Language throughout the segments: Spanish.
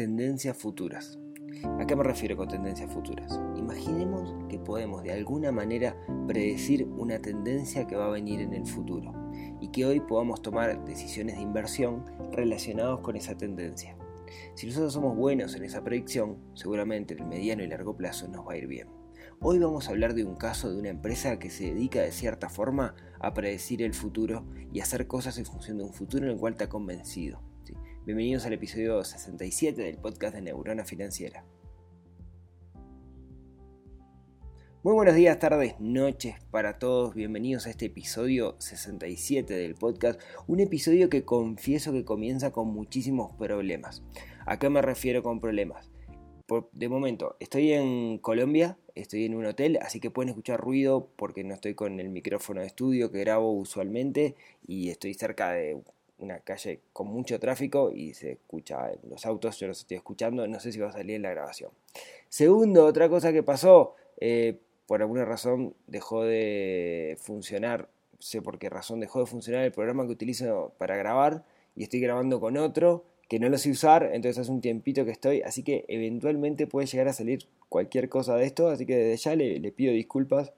tendencias futuras. ¿A qué me refiero con tendencias futuras? Imaginemos que podemos de alguna manera predecir una tendencia que va a venir en el futuro y que hoy podamos tomar decisiones de inversión relacionadas con esa tendencia. Si nosotros somos buenos en esa predicción, seguramente en el mediano y largo plazo nos va a ir bien. Hoy vamos a hablar de un caso de una empresa que se dedica de cierta forma a predecir el futuro y hacer cosas en función de un futuro en el cual está convencido. Bienvenidos al episodio 67 del podcast de Neurona Financiera. Muy buenos días, tardes, noches para todos. Bienvenidos a este episodio 67 del podcast. Un episodio que confieso que comienza con muchísimos problemas. ¿A qué me refiero con problemas? de momento, estoy en Colombia, estoy en un hotel, así que pueden escuchar ruido porque no estoy con el micrófono de estudio que grabo usualmente y estoy cerca de una calle con mucho tráfico y se escucha los autos, yo los estoy escuchando, no sé si va a salir en la grabación. Segundo, otra cosa que pasó, eh, por alguna razón dejó de funcionar, sé por qué razón dejó de funcionar el programa que utilizo para grabar y estoy grabando con otro que no lo sé usar, entonces hace un tiempito que estoy, así que eventualmente puede llegar a salir cualquier cosa de esto, así que desde ya le, pido disculpas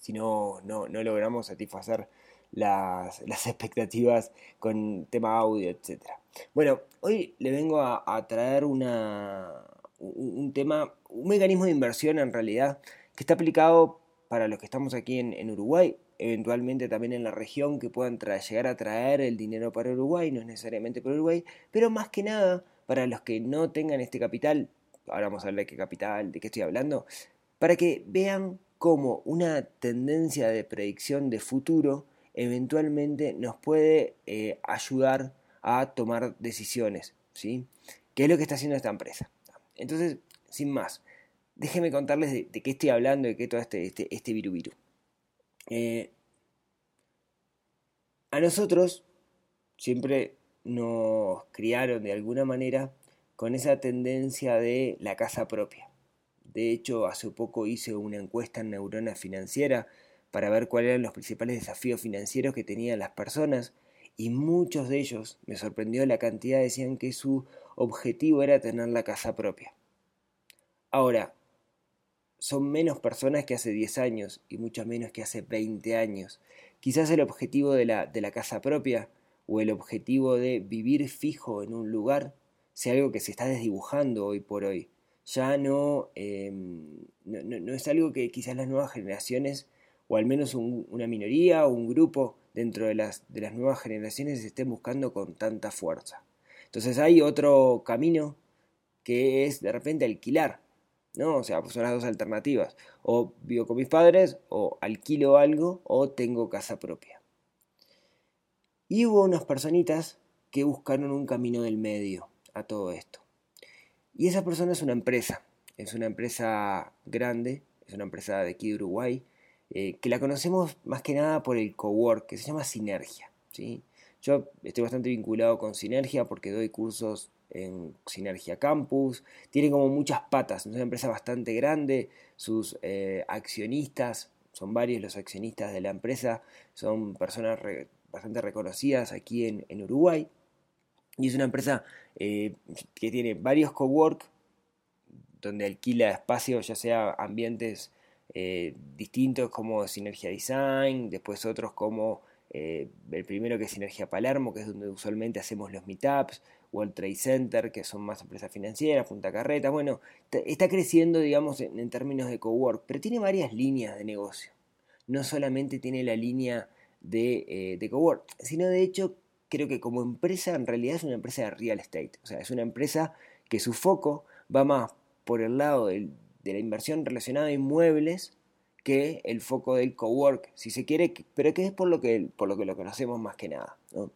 si no, no, no logramos satisfacer las, expectativas con tema audio, etc. Bueno, hoy le vengo a, traer una, un, tema, un mecanismo de inversión en realidad que está aplicado para los que estamos aquí en, Uruguay, eventualmente también en la región que puedan llegar a traer el dinero para Uruguay, no es necesariamente para Uruguay, pero más que nada para los que no tengan este capital, ahora vamos a hablar de qué capital, de qué estoy hablando, para que vean cómo una tendencia de predicción de futuro eventualmente nos puede eh, ayudar a tomar decisiones, ¿sí? ¿Qué es lo que está haciendo esta empresa? Entonces, sin más, déjenme contarles de, qué estoy hablando, de qué todo este, este, este viru viru. Eh, a nosotros siempre nos criaron de alguna manera con esa tendencia de la casa propia. De hecho, hace poco hice una encuesta en Neurona Financiera para ver cuáles eran los principales desafíos financieros que tenían las personas y muchos de ellos, me sorprendió la cantidad, decían que su objetivo era tener la casa propia. Ahora, son menos personas que hace 10 años y mucho menos que hace 20 años. Quizás el objetivo de la, de la casa propia o el objetivo de vivir fijo en un lugar sea algo que se está desdibujando hoy por hoy. Ya no, em, no, no, es algo que quizás las nuevas generaciones o al menos una minoría o un grupo dentro de las, de las nuevas generaciones estén buscando con tanta fuerza. Entonces hay otro camino que es de repente alquilar, ¿no? O sea, pues son las dos alternativas. O vivo con mis padres, o alquilo algo, o tengo casa propia. Y hubo unas personitas que buscaron un camino del medio a todo esto. Y esa persona es una empresa, es una empresa grande, es una empresa de aquí de Uruguay, eh, que la conocemos más que nada por el cowork, que se llama Sinergia. ¿sí? Yo estoy bastante vinculado con Sinergia porque doy cursos en Sinergia Campus. Tiene como muchas patas, es una empresa bastante grande, sus eh, accionistas, son varios los accionistas de la empresa, son personas bastante reconocidas aquí en, Uruguay. Y es una empresa eh, que tiene varios cowork, donde alquila espacio, ya sea ambientes eh, distintos como Sinergia Design, después otros como eh, el primero que es Sinergia Palermo, que es donde usualmente hacemos los meetups, World Trade Center, que son más empresas financieras, Punta Carreta, bueno, está creciendo, digamos, en, términos de cowork, pero tiene varias líneas de negocio. No solamente tiene la línea de, eh, de cowork, sino de hecho creo que como empresa en realidad es una empresa de real estate, o sea, es una empresa que su foco va más por el lado del, de la inversión relacionada a inmuebles que el foco del cowork, si se quiere, pero que es por lo que, por lo, que lo conocemos más que nada. ¿no?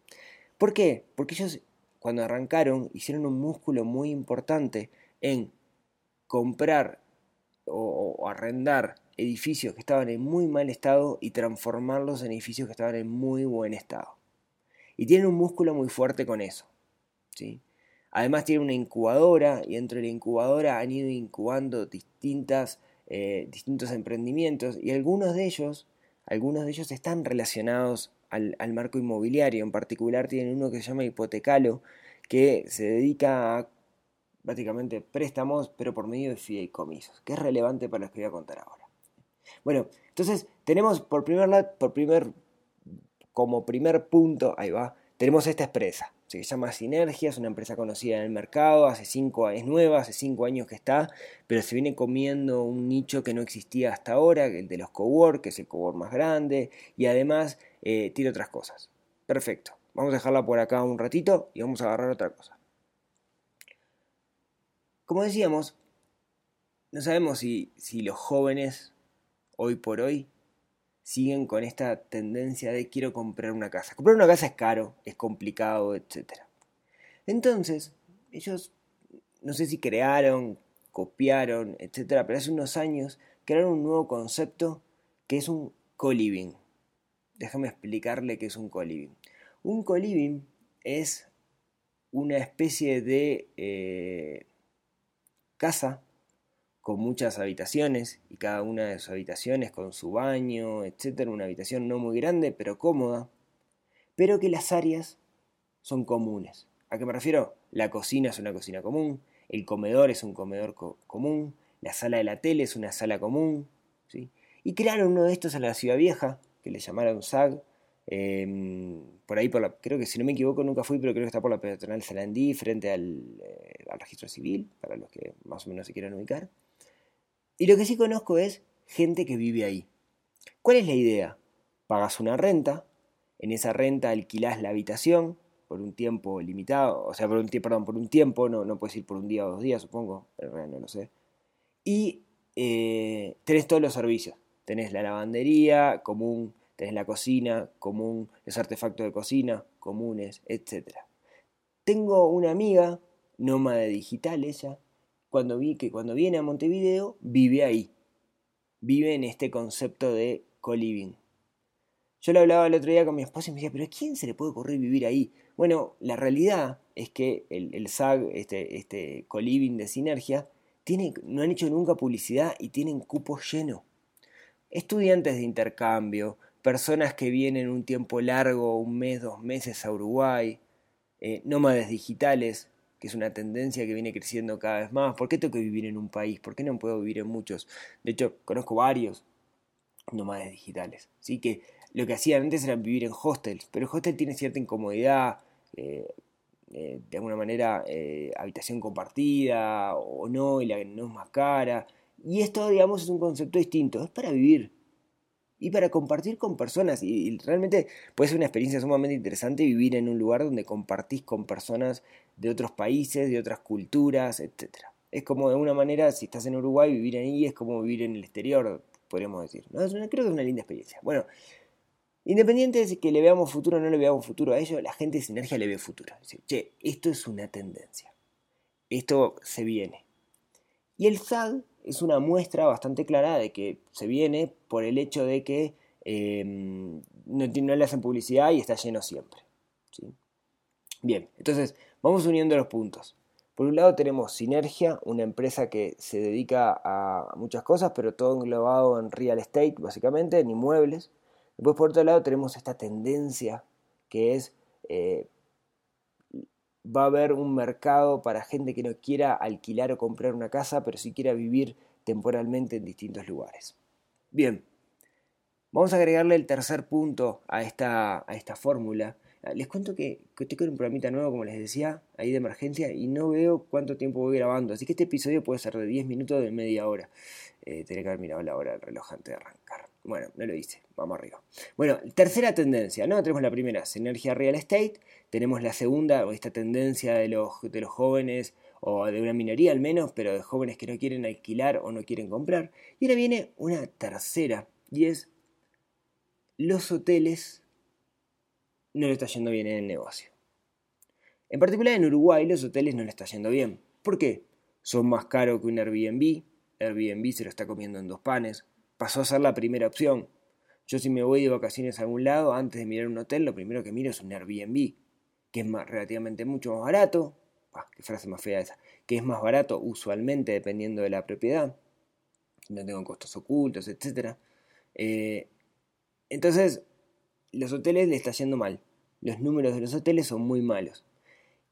¿Por qué? Porque ellos cuando arrancaron hicieron un músculo muy importante en comprar o, arrendar edificios que estaban en muy mal estado y transformarlos en edificios que estaban en muy buen estado. Y tienen un músculo muy fuerte con eso. ¿sí? Además tiene una incubadora y dentro de la incubadora han ido incubando distintas, eh, distintos emprendimientos y algunos de ellos, algunos de ellos están relacionados al, marco inmobiliario. En particular tienen uno que se llama Hipotecalo, que se dedica a básicamente préstamos, pero por medio de fideicomisos, que es relevante para lo que voy a contar ahora. Bueno, entonces tenemos por primer, por primer, como primer punto, ahí va, tenemos esta empresa. Se llama Sinergia, es una empresa conocida en el mercado, hace cinco, es nueva, hace cinco años que está, pero se viene comiendo un nicho que no existía hasta ahora, el de los cowork, que es el cowork más grande, y además eh, tiene otras cosas. Perfecto, vamos a dejarla por acá un ratito y vamos a agarrar otra cosa. Como decíamos, no sabemos si, si los jóvenes hoy por hoy siguen con esta tendencia de quiero comprar una casa. Comprar una casa es caro, es complicado, etc. Entonces, ellos, no sé si crearon, copiaron, etc., pero hace unos años crearon un nuevo concepto que es un co-living. Déjame explicarle qué es un co-living. Un co-living es una especie de eh, casa con muchas habitaciones y cada una de sus habitaciones con su baño, etcétera, una habitación no muy grande pero cómoda, pero que las áreas son comunes. ¿A qué me refiero? La cocina es una cocina común, el comedor es un comedor común, la sala de la tele es una sala común, ¿sí? Y crearon uno de estos en la Ciudad Vieja, que le llamaron SAG, em, por ahí, por la, creo que si no me equivoco nunca fui, pero creo que está por la peatonal Salandí, frente al, eh, al registro civil, para los que más o menos se quieran ubicar. Y lo que sí conozco es gente que vive ahí. ¿Cuál es la idea? Pagas una renta, en esa renta alquilás la habitación por un tiempo limitado, o sea, por un, perdón, por un tiempo, no, no puedes ir por un día o dos días, supongo, pero no lo sé. Y eh, tenés todos los servicios. Tenés la lavandería común, tenés la cocina común, los artefactos de cocina comunes, etc. Tengo una amiga, nómada digital ella, cuando vi que cuando viene a Montevideo vive ahí, vive en este concepto de co-living. Yo lo hablaba el otro día con mi esposa y me decía, pero ¿a quién se le puede ocurrir vivir ahí? Bueno, la realidad es que el, SAG, este, este co-living de Sinergia, no han hecho nunca publicidad y tienen cupos llenos. Estudiantes de intercambio, personas que vienen un tiempo largo, un mes, dos meses a Uruguay, eh, nómades digitales, que es una tendencia que viene creciendo cada vez más. ¿Por qué tengo que vivir en un país? ¿Por qué no puedo vivir en muchos? De hecho, conozco varios nómades digitales. ¿sí? Que lo que hacían antes era vivir en hostels, pero el hostel tiene cierta incomodidad, eh, eh, de alguna manera eh, habitación compartida o no, y la no es más cara. Y esto, digamos, es un concepto distinto, es para vivir y para compartir con personas. Y, realmente puede ser una experiencia sumamente interesante vivir en un lugar donde compartís con personas de otros países, de otras culturas, etc. Es como de alguna manera, si estás en Uruguay, vivir ahí es como vivir en el exterior, podríamos decir. ¿no? creo que es una linda experiencia. Bueno, independiente de que le veamos futuro o no le veamos futuro a ello, la gente de Sinergia le ve futuro. Che, esto es una tendencia. Esto se viene. Y el SAD es una muestra bastante clara de que se viene por el hecho de que em, no, le hacen publicidad y está lleno siempre. Bien, entonces vamos uniendo los puntos. Por un lado tenemos Sinergia, una empresa que se dedica a muchas cosas, pero todo englobado en real estate, básicamente, en inmuebles. Después por otro lado tenemos esta tendencia que es eh, va a haber un mercado para gente que no quiera alquilar o comprar una casa, pero sí quiera vivir temporalmente en distintos lugares. Bien, vamos a agregarle el tercer punto a esta, a esta fórmula. Les cuento que, estoy con un programita nuevo, como les decía, ahí de emergencia, y no veo cuánto tiempo voy grabando, así que este episodio puede ser de 10 minutos o de media hora. Eh, que haber mirado la hora del reloj antes de arrancar. Bueno, no lo hice, vamos arriba. Bueno, tercera tendencia, ¿no? Tenemos la primera, sinergia real estate, tenemos la segunda, esta tendencia de los, de los jóvenes, o de una minoría al menos, pero de jóvenes que no quieren alquilar o no quieren comprar. Y ahora viene una tercera, y es los hoteles no le está yendo bien en el negocio. En particular en Uruguay los hoteles no le está yendo bien. ¿Por qué? Son más caros que un Airbnb, Airbnb se lo está comiendo en dos panes, pasó a ser la primera opción. Yo si me voy de vacaciones a algún lado, antes de mirar un hotel, lo primero que miro es un Airbnb, que es relativamente mucho más barato, ah, qué frase más fea esa, que es más barato usualmente dependiendo de la propiedad, no tengo costos ocultos, etc. Eh, entonces, los hoteles le está yendo mal, los números de los hoteles son muy malos.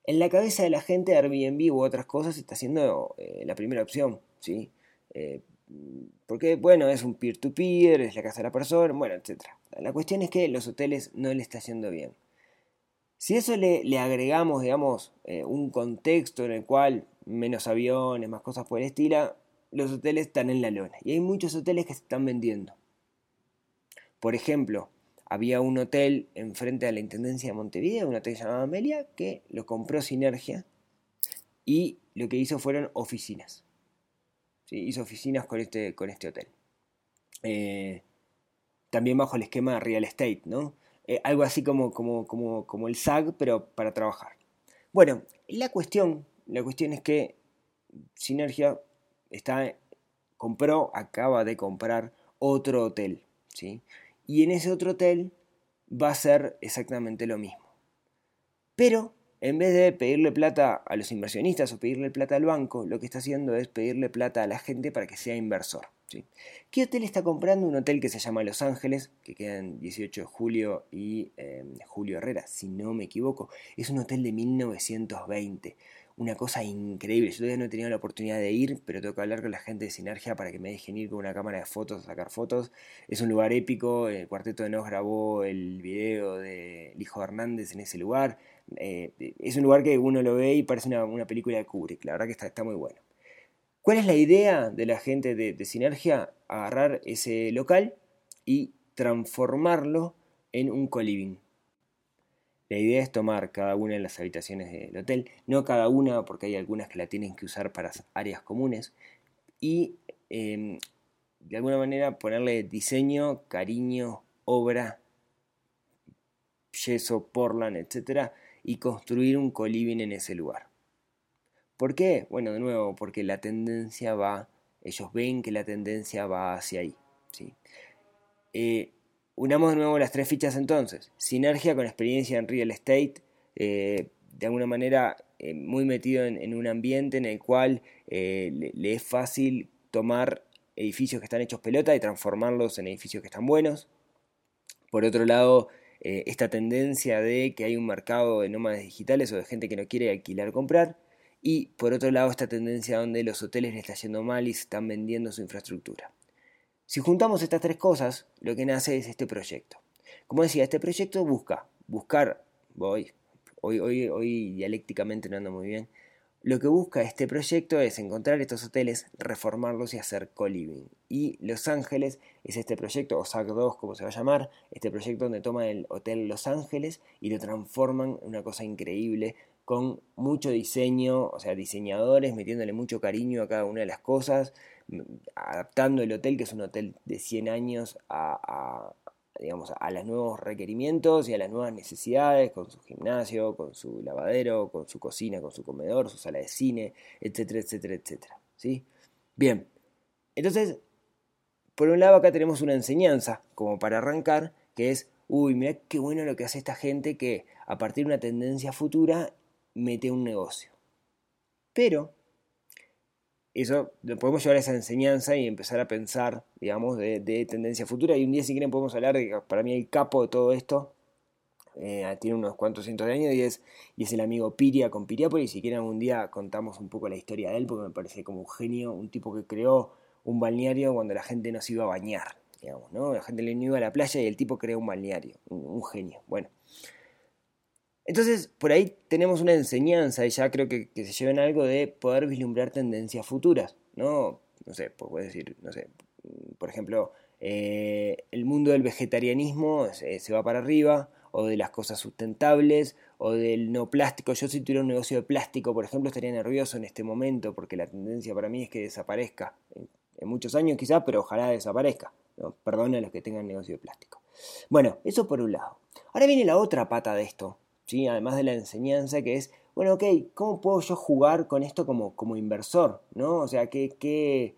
En la cabeza de la gente Airbnb u otras cosas está siendo eh, la primera opción, ¿sí? Eh, porque, bueno, es un peer-to-peer, es la casa de la persona, bueno, etc. La cuestión es que los hoteles no le está yendo bien. Si eso le, agregamos, digamos, eh, un contexto en el cual menos aviones, más cosas por el estilo, los hoteles están en la lona. Y hay muchos hoteles que se están vendiendo. Por ejemplo, había un hotel enfrente de la Intendencia de Montevideo, un hotel llamado Amelia, que lo compró Sinergia y lo que hizo fueron oficinas. Hizo oficinas con este, con este hotel. Eh, también bajo el esquema de real estate, ¿no? Eh, algo así como, como, como, como el SAG, pero para trabajar. Bueno, la cuestión, la cuestión es que Sinergia está, compró, acaba de comprar otro hotel, ¿sí? Y en ese otro hotel va a ser exactamente lo mismo. Pero en vez de pedirle plata a los inversionistas o pedirle plata al banco, lo que está haciendo es pedirle plata a la gente para que sea inversor. ¿Qué hotel está comprando? Un hotel que se llama Los Ángeles, que queda en 18 de julio y em, Julio Herrera, si no me equivoco. Es un hotel de 1920 una cosa increíble. Yo todavía no he tenido la oportunidad de ir, pero tengo que hablar con la gente de Sinergia para que me dejen ir con una cámara de fotos a sacar fotos. Es un lugar épico, el Cuarteto de Nos grabó el video de Hijo Hernández en ese lugar. Eh, es un lugar que uno lo ve y parece una, película de Kubrick, la verdad que está, está, muy bueno. ¿Cuál es la idea de la gente de, de Sinergia? Agarrar ese local y transformarlo en un coliving. La idea es tomar cada una de las habitaciones del hotel, no cada una porque hay algunas que la tienen que usar para áreas comunes, y em, de alguna manera ponerle diseño, cariño, obra, yeso, portland, etc. y construir un coliving en ese lugar. ¿Por qué? Bueno, de nuevo, porque la tendencia va, ellos ven que la tendencia va hacia ahí. ¿sí? Eh, Unamos de nuevo las tres fichas entonces. Sinergia con experiencia en real estate, eh, de alguna manera eh, muy metido en, un ambiente en el cual eh, le, es fácil tomar edificios que están hechos pelota y transformarlos en edificios que están buenos. Por otro lado, esta tendencia de que hay un mercado de nómadas digitales o de gente que no quiere alquilar comprar. Y por otro lado, esta tendencia donde los hoteles le está yendo mal y se están vendiendo su infraestructura. Si juntamos estas tres cosas, lo que nace es este proyecto. Como decía, este proyecto busca buscar, hoy, hoy, hoy dialécticamente no ando muy bien, lo que busca este proyecto es encontrar estos hoteles, reformarlos y hacer co-living. Y Los Ángeles es este proyecto, o SAC2 como se va a llamar, este proyecto donde toman el Hotel Los Ángeles y lo transforman en una cosa increíble, con mucho diseño, o sea, diseñadores metiéndole mucho cariño a cada una de las cosas, adaptando el hotel, que es un hotel de 100 años, a, digamos, a los nuevos requerimientos y a las nuevas necesidades, con su gimnasio, con su lavadero, con su cocina, con su comedor, su sala de cine, etcétera, etcétera, etcétera. ¿sí? Bien, entonces, por un lado acá tenemos una enseñanza, como para arrancar, que es, uy, mira qué bueno lo que hace esta gente que a partir de una tendencia futura mete un negocio. Pero eso podemos llevar esa enseñanza y empezar a pensar, digamos, de, tendencia futura. Y un día, si quieren, podemos hablar de para mí el capo de todo esto eh, tiene unos cuantos cientos de años y es, y es el amigo Piria con Piriápolis. Si quieren, un día contamos un poco la historia de él, porque me parece como un genio, un tipo que creó un balneario cuando la gente no se iba a bañar, digamos, ¿no? La gente le iba a la playa y el tipo creó un balneario, un genio. Bueno. Entonces, por ahí tenemos una enseñanza y ya creo que, se lleven algo de poder vislumbrar tendencias futuras, ¿no? No sé, pues puedo decir, no sé, por ejemplo, eh, el mundo del vegetarianismo se, va para arriba, o de las cosas sustentables, o del no plástico. Yo si tuviera un negocio de plástico, por ejemplo, estaría nervioso en este momento, porque la tendencia para mí es que desaparezca. En, muchos años quizás, pero ojalá desaparezca. ¿no? A los que tengan negocio de plástico. Bueno, eso por un lado. Ahora viene la otra pata de esto, además de la enseñanza que es, bueno, ok, ¿cómo puedo yo jugar con esto como, como inversor? ¿no? O sea, ¿qué, qué,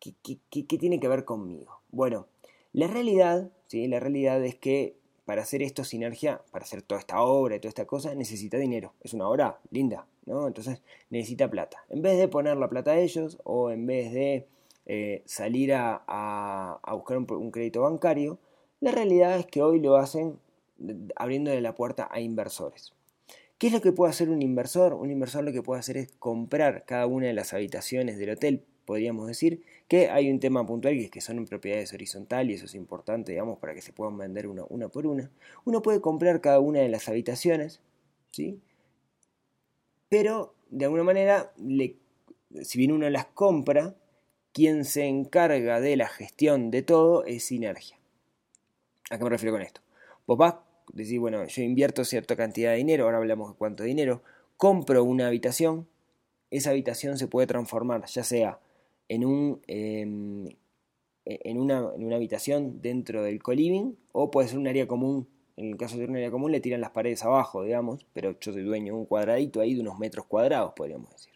qué, tiene que ver conmigo? Bueno, la realidad, ¿sí? la realidad es que para hacer esto sinergia, para hacer toda esta obra y toda esta cosa, necesita dinero. Es una obra linda, ¿no? Entonces necesita plata. En vez de poner la plata a ellos o en vez de eh, salir a, a, buscar un, crédito bancario, la realidad es que hoy lo hacen abriéndole la puerta a inversores. ¿Qué es lo que puede hacer un inversor? Un inversor lo que puede hacer es comprar cada una de las habitaciones del hotel, podríamos decir, que hay un tema puntual que es que son propiedades horizontales y eso es importante, digamos, para que se puedan vender una, una por una. Uno puede comprar cada una de las habitaciones, ¿sí? Pero, de alguna manera, si bien uno las compra, quien se encarga de la gestión de todo es Sinergia. ¿A qué me refiero con esto? Vos vas, decís, bueno, yo invierto cierta cantidad de dinero, ahora hablamos de cuánto dinero, compro una habitación, esa habitación se puede transformar ya sea en, un, em, en, una, en una habitación dentro del co-living o puede ser un área común en el caso de un área común le tiran las paredes abajo, digamos, pero yo soy dueño de un cuadradito ahí de unos metros cuadrados, podríamos decir.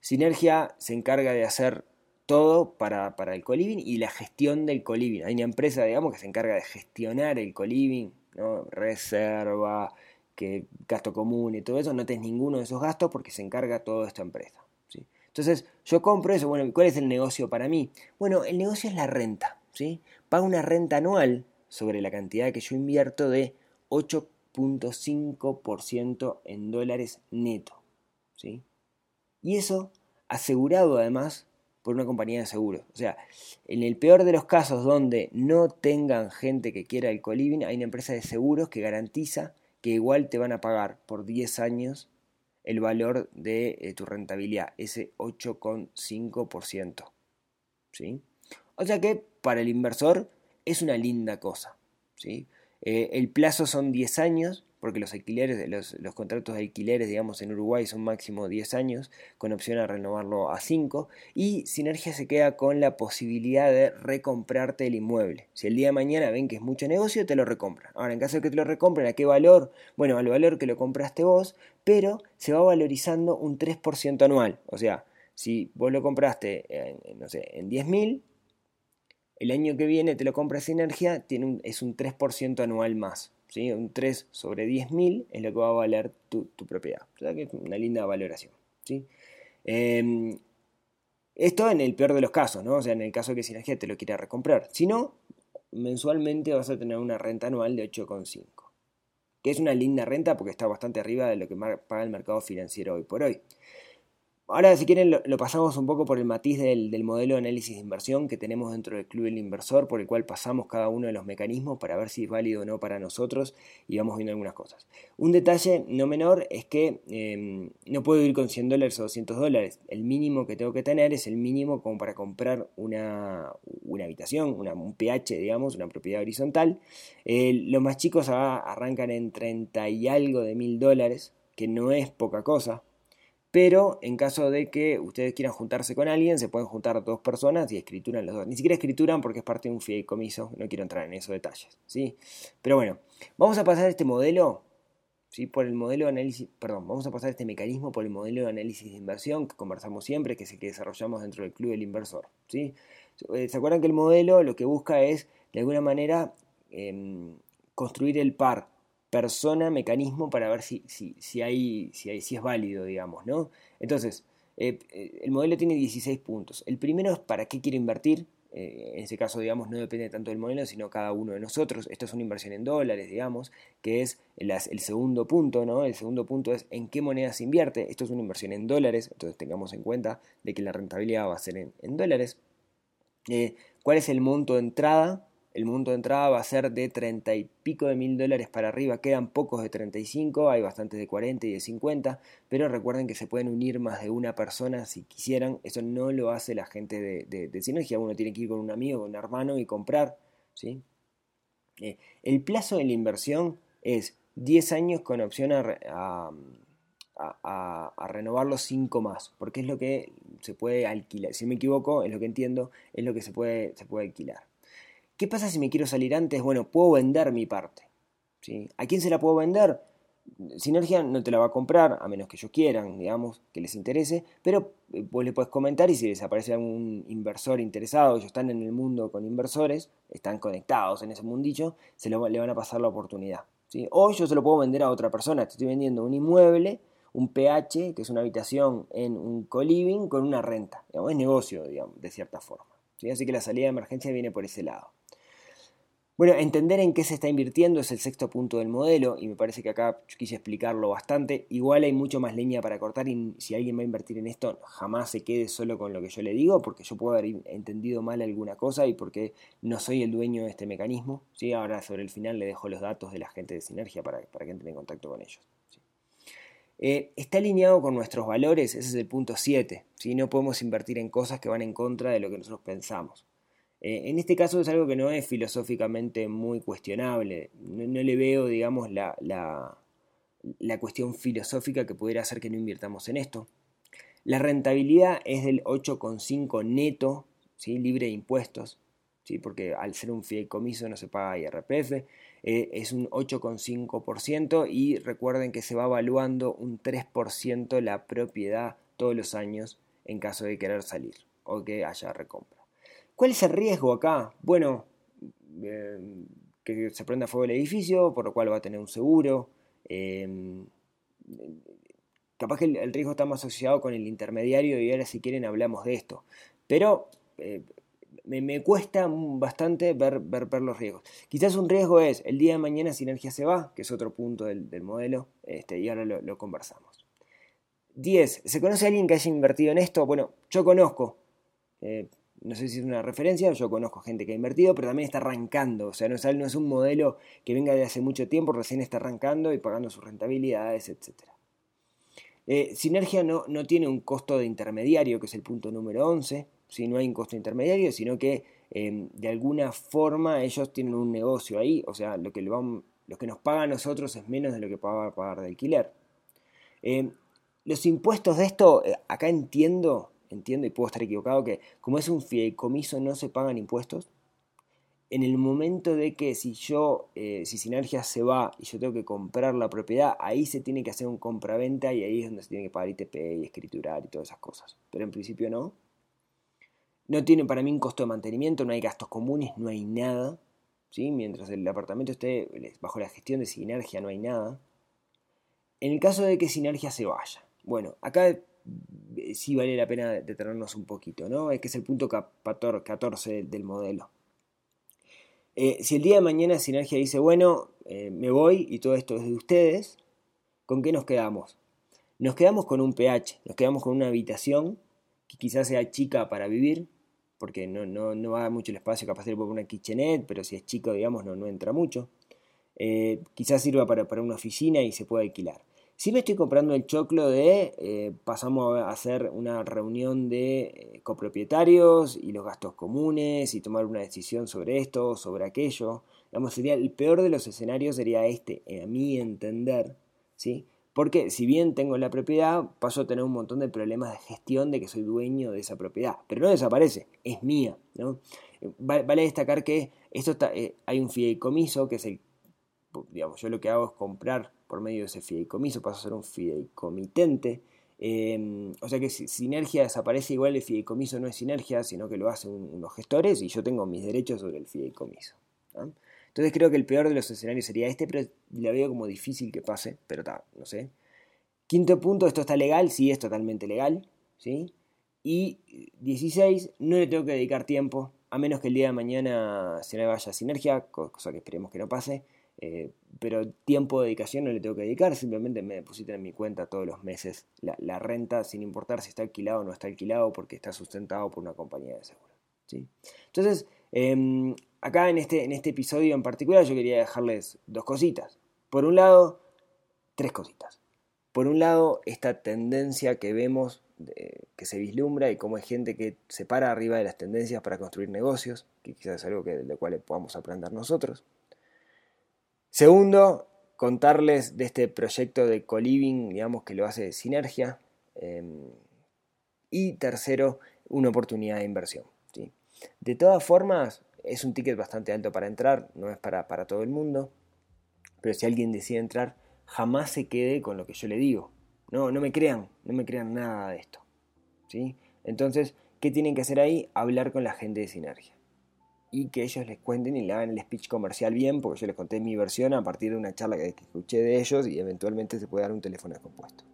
Sinergia se encarga de hacer todo para, el coliving y la gestión del coliving. Hay una empresa, digamos, que se encarga de gestionar el coliving, ¿no? reserva, que gasto común y todo eso. No tenés ninguno de esos gastos porque se encarga toda esta empresa. ¿sí? Entonces, yo compro eso. Bueno, ¿cuál es el negocio para mí? Bueno, el negocio es la renta. ¿sí? Pago una renta anual sobre la cantidad que yo invierto de 8.5% en dólares neto. ¿sí? Y eso asegurado además por una compañía de seguros. O sea, en el peor de los casos donde no tengan gente que quiera el coliving, hay una empresa de seguros que garantiza que igual te van a pagar por 10 años el valor de eh, tu rentabilidad, ese 8,5%. ¿sí? O sea que para el inversor es una linda cosa. ¿sí? Eh, el plazo son 10 años, porque los alquileres, los, contratos de alquileres, digamos, en Uruguay son máximo 10 años, con opción a renovarlo a 5, y Sinergia se queda con la posibilidad de recomprarte el inmueble. Si el día de mañana ven que es mucho negocio, te lo recompran. Ahora, en caso de que te lo recompren, ¿a qué valor? Bueno, al valor que lo compraste vos, pero se va valorizando un 3% anual. O sea, si vos lo compraste, en, no sé, en 10.000, el año que viene te lo compras Sinergia, tiene un, es un 3% anual más. ¿Sí? Un 3 sobre 10.000 es lo que va a valer tu, propiedad. O sea que es una linda valoración. ¿sí? Em, esto en el peor de los casos, ¿no? O sea, en el caso que Sinergia te lo quiera recomprar. Si no, mensualmente vas a tener una renta anual de 8,5. Que es una linda renta porque está bastante arriba de lo que paga el mercado financiero hoy por hoy. Ahora, si quieren, lo, pasamos un poco por el matiz del, modelo de análisis de inversión que tenemos dentro del Club del Inversor, por el cual pasamos cada uno de los mecanismos para ver si es válido o no para nosotros y vamos viendo algunas cosas. Un detalle no menor es que em, no puedo ir con 100 dólares o 200 dólares. El mínimo que tengo que tener es el mínimo como para comprar una, habitación, un PH, digamos, una propiedad horizontal. los más chicos arrancan en 30 y algo de mil dólares, que no es poca cosa pero en caso de que ustedes quieran juntarse con alguien, se pueden juntar dos personas y escrituran los dos. Ni siquiera escrituran porque es parte de un fideicomiso, no quiero entrar en esos detalles, ¿sí? Pero bueno, vamos a pasar este modelo, ¿sí? Por el modelo de análisis, perdón, vamos a pasar este mecanismo por el modelo de análisis de inversión que conversamos siempre, que es el que desarrollamos dentro del Club del Inversor, ¿sí? Eh, ¿Se acuerdan que el modelo lo que busca es, de alguna manera, em, construir el par persona, mecanismo para ver si, si, si, hay, si, hay, si es válido, digamos, ¿no? Entonces, eh, eh, el modelo tiene 16 puntos. El primero es para qué quiere invertir. Eh, en ese caso, digamos, no depende tanto del modelo, sino cada uno de nosotros. Esto es una inversión en dólares, digamos, que es el, segundo punto, ¿no? El segundo punto es en qué moneda se invierte. Esto es una inversión en dólares, entonces tengamos en cuenta de que la rentabilidad va a ser en dólares. ¿Cuál es el monto de entrada? El monto de entrada va a ser de 30 y pico de mil dólares para arriba, quedan pocos de 35, hay bastantes de 40 y de 50, pero recuerden que se pueden unir más de una persona si quisieran, eso no lo hace la gente de, de, Sinergia, uno tiene que ir con un amigo, con un hermano y comprar, ¿sí? Eh, el plazo de la inversión es 10 años con opción a, renovar los 5 más, porque es lo que se puede alquilar, si me equivoco, es lo que entiendo, es lo que se puede, se puede alquilar. ¿Qué pasa si me quiero salir antes? Bueno, puedo vender mi parte. ¿A quién se la puedo vender? Sinergia no te la va a comprar, a menos que ellos quieran, digamos, que les interese, pero eh, vos le puedes comentar y si les aparece algún inversor interesado, ellos están en el mundo con inversores, están conectados en ese mundillo, se le van a pasar la oportunidad. ¿sí? O yo se lo puedo vender a otra persona, te estoy vendiendo un inmueble, un PH, que es una habitación en un co-living con una renta, digamos, es negocio, digamos, de cierta forma. ¿sí? Así que la salida de emergencia viene por ese lado. Bueno, entender en qué se está invirtiendo es el sexto punto del modelo y me parece que acá quise explicarlo bastante. Igual hay mucho más leña para cortar y si alguien va a invertir en esto, jamás se quede solo con lo que yo le digo porque yo puedo haber entendido mal alguna cosa y porque no soy el dueño de este mecanismo. ¿sí? Ahora sobre el final le dejo los datos de la gente de Sinergia para, para que entren en contacto con ellos. Eh, está alineado con nuestros valores, ese es el punto 7. ¿sí? No podemos invertir en cosas que van en contra de lo que nosotros pensamos. Eh, en este caso es algo que no es filosóficamente muy cuestionable. No, le veo, digamos, la, la, cuestión filosófica que pudiera hacer que no invirtamos en esto. La rentabilidad es del 8,5 neto, ¿sí? libre de impuestos, ¿sí? porque al ser un fideicomiso no se paga IRPF. Eh, es un 8,5% y recuerden que se va evaluando un 3% la propiedad todos los años en caso de querer salir o que haya recompra. ¿Cuál es el riesgo acá? Bueno, eh, que se prenda fuego el edificio, por lo cual va a tener un seguro. Eh, capaz que el, riesgo está más asociado con el intermediario y ahora si quieren hablamos de esto. Pero eh, me, cuesta bastante ver, ver, los riesgos. Quizás un riesgo es el día de mañana Sinergia se va, que es otro punto del, modelo, este, y ahora lo, conversamos. 10. ¿Se conoce a alguien que haya invertido en esto? Bueno, yo conozco no sé si es una referencia, yo conozco gente que ha invertido, pero también está arrancando, o sea, no es, es un modelo que venga de hace mucho tiempo, recién está arrancando y pagando sus rentabilidades, etc. Eh, Sinergia no, no, tiene un costo de intermediario, que es el punto número 11, si no hay un costo intermediario, sino que em, de alguna forma ellos tienen un negocio ahí, o sea, lo que, lo que nos paga a nosotros es menos de lo que paga pagar de alquiler. Em, los impuestos de esto, eh, acá entiendo entiendo y puedo estar equivocado, que como es un fideicomiso no se pagan impuestos. En el momento de que si yo, eh, si Sinergia se va y yo tengo que comprar la propiedad, ahí se tiene que hacer un compraventa y ahí es donde se tiene que pagar ITP y escriturar y todas esas cosas. Pero en principio no. No tiene para mí un costo de mantenimiento, no hay gastos comunes, no hay nada. ¿sí? Mientras el apartamento esté bajo la gestión de Sinergia no hay nada. En el caso de que Sinergia se vaya. Bueno, acá sí vale la pena detenernos un poquito, ¿no? Es que es el punto 14 del modelo. Eh, si el día de mañana Sinergia dice, bueno, eh, me voy y todo esto es de ustedes, ¿con qué nos quedamos? Nos quedamos con un pH, nos quedamos con una habitación que quizás sea chica para vivir, porque no, no, no va mucho el espacio, capaz de poner una kitchenette, pero si es chico, digamos, no, no entra mucho. Eh, quizás sirva para, para una oficina y se puede alquilar. Si me estoy comprando el choclo de eh, pasamos a hacer una reunión de eh, copropietarios y los gastos comunes y tomar una decisión sobre esto, sobre aquello. Digamos, sería el peor de los escenarios sería este, a mi entender, ¿sí? Porque si bien tengo la propiedad, paso a tener un montón de problemas de gestión de que soy dueño de esa propiedad. Pero no desaparece, es mía. Vale destacar que esto está, eh, hay un fideicomiso, que es el, digamos, yo lo que hago es comprar por medio de ese fideicomiso, pasa a ser un fideicomitente. Em, o sea que si sinergia desaparece, igual el fideicomiso no es sinergia, sino que lo hacen unos gestores y yo tengo mis derechos sobre el fideicomiso. Entonces creo que el peor de los escenarios sería este, pero la veo como difícil que pase, pero está, no sé. Quinto punto, esto está legal, sí, es totalmente legal, ¿sí? Y 16, no le tengo que dedicar tiempo, a menos que el día de mañana se me vaya sinergia, cosa que esperemos que no pase. Eh, pero tiempo de dedicación no le tengo que dedicar, simplemente me depositan en mi cuenta todos los meses la, renta sin importar si está alquilado o no está alquilado porque está sustentado por una compañía de seguro. Entonces, em, acá en este, en este episodio en particular yo quería dejarles dos cositas. Por un lado, tres cositas. Por un lado, esta tendencia que vemos, que se vislumbra y cómo hay gente que se para arriba de las tendencias para construir negocios, que quizás es algo que, de lo cual podamos aprender nosotros. Segundo, contarles de este proyecto de co-living, digamos que lo hace Sinergia. Em, y tercero, una oportunidad de inversión. De todas formas, es un ticket bastante alto para entrar, no es para, para todo el mundo, pero si alguien decide entrar, jamás se quede con lo que yo le digo. No, no me crean, no me crean nada de esto. ¿sí? Entonces, ¿qué tienen que hacer ahí? Hablar con la gente de Sinergia y que ellos les cuenten y le hagan el speech comercial bien, porque yo les conté mi versión a partir de una charla que escuché de ellos y eventualmente se puede dar un teléfono descompuesto.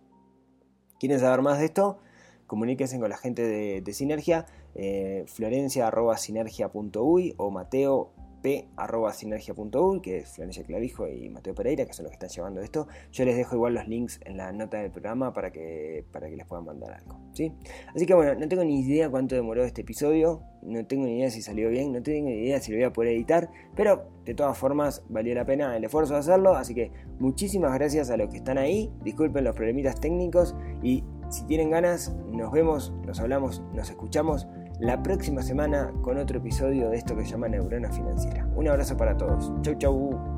¿Quieren saber más de esto? Comuníquense con la gente de, Sinergia, eh, florencia.sinergia.uy o mateo p.sinergia.ul, que es Florencia Clavijo y Mateo Pereira, que son los que están llevando esto. Yo les dejo igual los links en la nota del programa para que, para que les puedan mandar algo. ¿sí? Así que bueno, no tengo ni idea cuánto demoró este episodio, no tengo ni idea si salió bien, no tengo ni idea si lo voy a poder editar, pero de todas formas valió la pena el esfuerzo de hacerlo, así que muchísimas gracias a los que están ahí, disculpen los problemitas técnicos y si tienen ganas, nos vemos, nos hablamos, nos escuchamos la próxima semana con otro episodio de esto que se llama Neurona Financiera. Un abrazo para todos. Chau, chau.